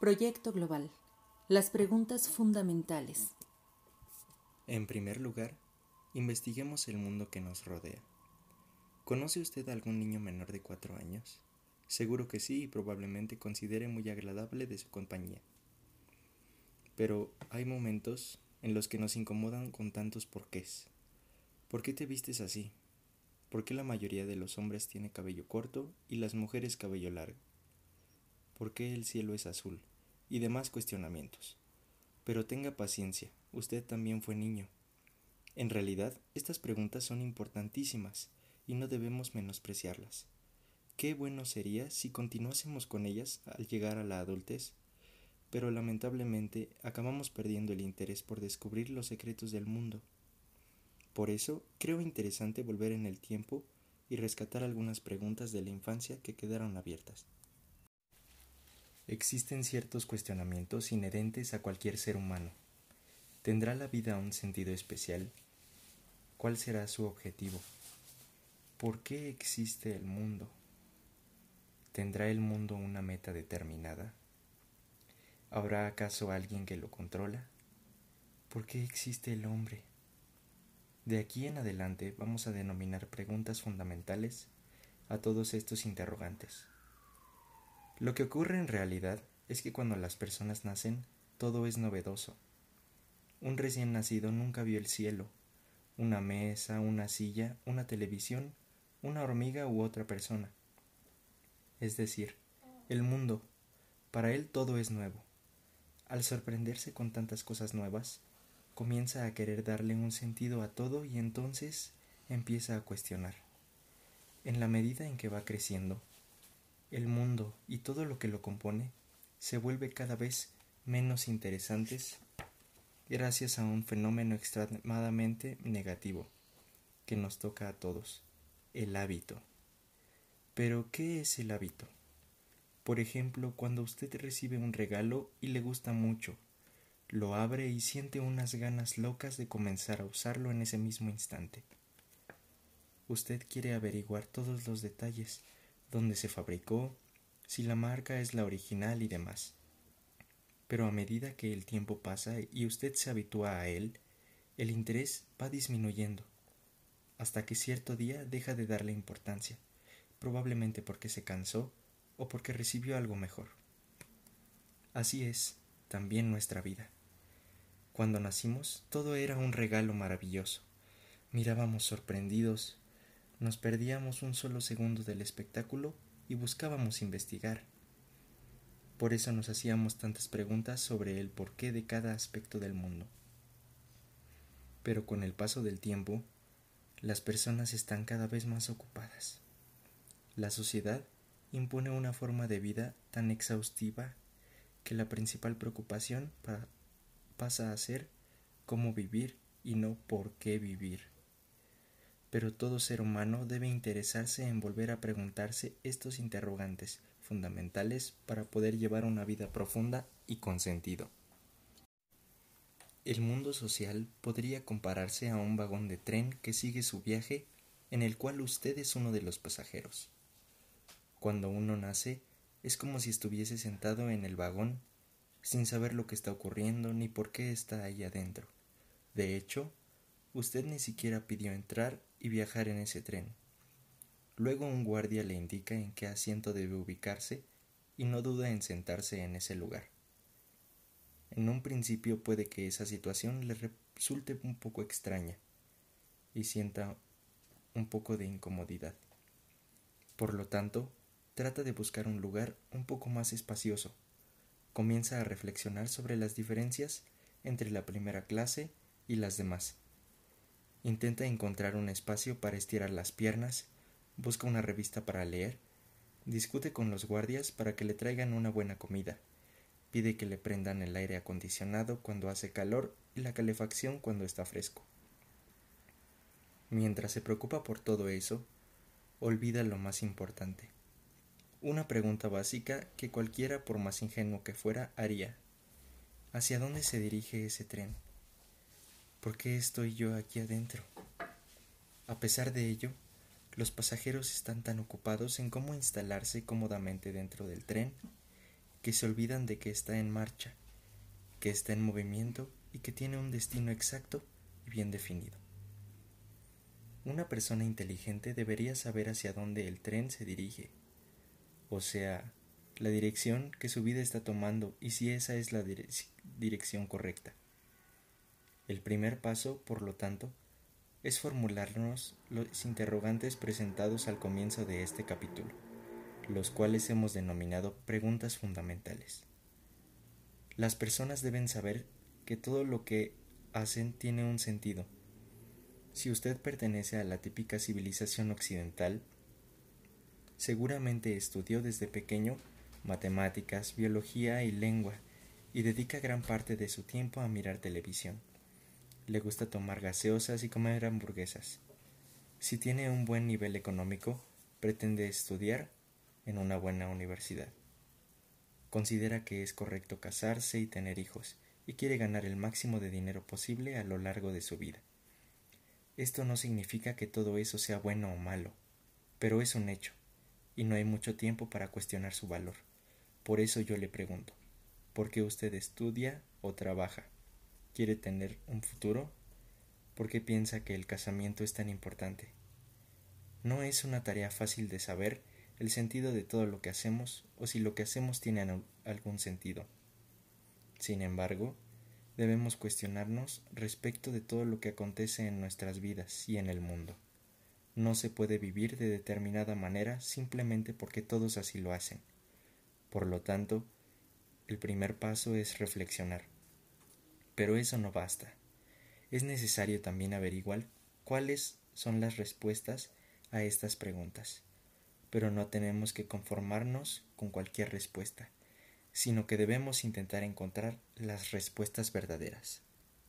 Proyecto Global. Las preguntas fundamentales. En primer lugar, investiguemos el mundo que nos rodea. ¿Conoce usted algún niño menor de cuatro años? Seguro que sí y probablemente considere muy agradable de su compañía. Pero hay momentos en los que nos incomodan con tantos porqués. ¿Por qué te vistes así? ¿Por qué la mayoría de los hombres tiene cabello corto y las mujeres cabello largo? ¿Por qué el cielo es azul? Y demás cuestionamientos. Pero tenga paciencia, usted también fue niño. En realidad, estas preguntas son importantísimas y no debemos menospreciarlas. Qué bueno sería si continuásemos con ellas al llegar a la adultez, pero lamentablemente acabamos perdiendo el interés por descubrir los secretos del mundo. Por eso creo interesante volver en el tiempo y rescatar algunas preguntas de la infancia que quedaron abiertas. Existen ciertos cuestionamientos inherentes a cualquier ser humano. ¿Tendrá la vida un sentido especial? ¿Cuál será su objetivo? ¿Por qué existe el mundo? ¿Tendrá el mundo una meta determinada? ¿Habrá acaso alguien que lo controla? ¿Por qué existe el hombre? De aquí en adelante vamos a denominar preguntas fundamentales a todos estos interrogantes. Lo que ocurre en realidad es que cuando las personas nacen, todo es novedoso. Un recién nacido nunca vio el cielo, una mesa, una silla, una televisión, una hormiga u otra persona. Es decir, el mundo, para él todo es nuevo. Al sorprenderse con tantas cosas nuevas, comienza a querer darle un sentido a todo y entonces empieza a cuestionar. En la medida en que va creciendo, el mundo y todo lo que lo compone se vuelve cada vez menos interesantes gracias a un fenómeno extremadamente negativo que nos toca a todos, el hábito. Pero, ¿qué es el hábito? Por ejemplo, cuando usted recibe un regalo y le gusta mucho, lo abre y siente unas ganas locas de comenzar a usarlo en ese mismo instante. Usted quiere averiguar todos los detalles, dónde se fabricó, si la marca es la original y demás. Pero a medida que el tiempo pasa y usted se habitúa a él, el interés va disminuyendo, hasta que cierto día deja de darle importancia, probablemente porque se cansó o porque recibió algo mejor. Así es también nuestra vida. Cuando nacimos todo era un regalo maravilloso. Mirábamos sorprendidos nos perdíamos un solo segundo del espectáculo y buscábamos investigar. Por eso nos hacíamos tantas preguntas sobre el porqué de cada aspecto del mundo. Pero con el paso del tiempo, las personas están cada vez más ocupadas. La sociedad impone una forma de vida tan exhaustiva que la principal preocupación pasa a ser cómo vivir y no por qué vivir pero todo ser humano debe interesarse en volver a preguntarse estos interrogantes fundamentales para poder llevar una vida profunda y con sentido. El mundo social podría compararse a un vagón de tren que sigue su viaje en el cual usted es uno de los pasajeros. Cuando uno nace, es como si estuviese sentado en el vagón sin saber lo que está ocurriendo ni por qué está ahí adentro. De hecho, usted ni siquiera pidió entrar y viajar en ese tren. Luego un guardia le indica en qué asiento debe ubicarse y no duda en sentarse en ese lugar. En un principio puede que esa situación le resulte un poco extraña y sienta un poco de incomodidad. Por lo tanto, trata de buscar un lugar un poco más espacioso. Comienza a reflexionar sobre las diferencias entre la primera clase y las demás. Intenta encontrar un espacio para estirar las piernas, busca una revista para leer, discute con los guardias para que le traigan una buena comida, pide que le prendan el aire acondicionado cuando hace calor y la calefacción cuando está fresco. Mientras se preocupa por todo eso, olvida lo más importante. Una pregunta básica que cualquiera, por más ingenuo que fuera, haría. ¿Hacia dónde se dirige ese tren? ¿Por qué estoy yo aquí adentro? A pesar de ello, los pasajeros están tan ocupados en cómo instalarse cómodamente dentro del tren que se olvidan de que está en marcha, que está en movimiento y que tiene un destino exacto y bien definido. Una persona inteligente debería saber hacia dónde el tren se dirige, o sea, la dirección que su vida está tomando y si esa es la dirección correcta. El primer paso, por lo tanto, es formularnos los interrogantes presentados al comienzo de este capítulo, los cuales hemos denominado preguntas fundamentales. Las personas deben saber que todo lo que hacen tiene un sentido. Si usted pertenece a la típica civilización occidental, seguramente estudió desde pequeño matemáticas, biología y lengua, y dedica gran parte de su tiempo a mirar televisión. Le gusta tomar gaseosas y comer hamburguesas. Si tiene un buen nivel económico, pretende estudiar en una buena universidad. Considera que es correcto casarse y tener hijos, y quiere ganar el máximo de dinero posible a lo largo de su vida. Esto no significa que todo eso sea bueno o malo, pero es un hecho, y no hay mucho tiempo para cuestionar su valor. Por eso yo le pregunto, ¿por qué usted estudia o trabaja? ¿Quiere tener un futuro? ¿Por qué piensa que el casamiento es tan importante? No es una tarea fácil de saber el sentido de todo lo que hacemos o si lo que hacemos tiene algún sentido. Sin embargo, debemos cuestionarnos respecto de todo lo que acontece en nuestras vidas y en el mundo. No se puede vivir de determinada manera simplemente porque todos así lo hacen. Por lo tanto, el primer paso es reflexionar. Pero eso no basta. Es necesario también averiguar cuáles son las respuestas a estas preguntas. Pero no tenemos que conformarnos con cualquier respuesta, sino que debemos intentar encontrar las respuestas verdaderas.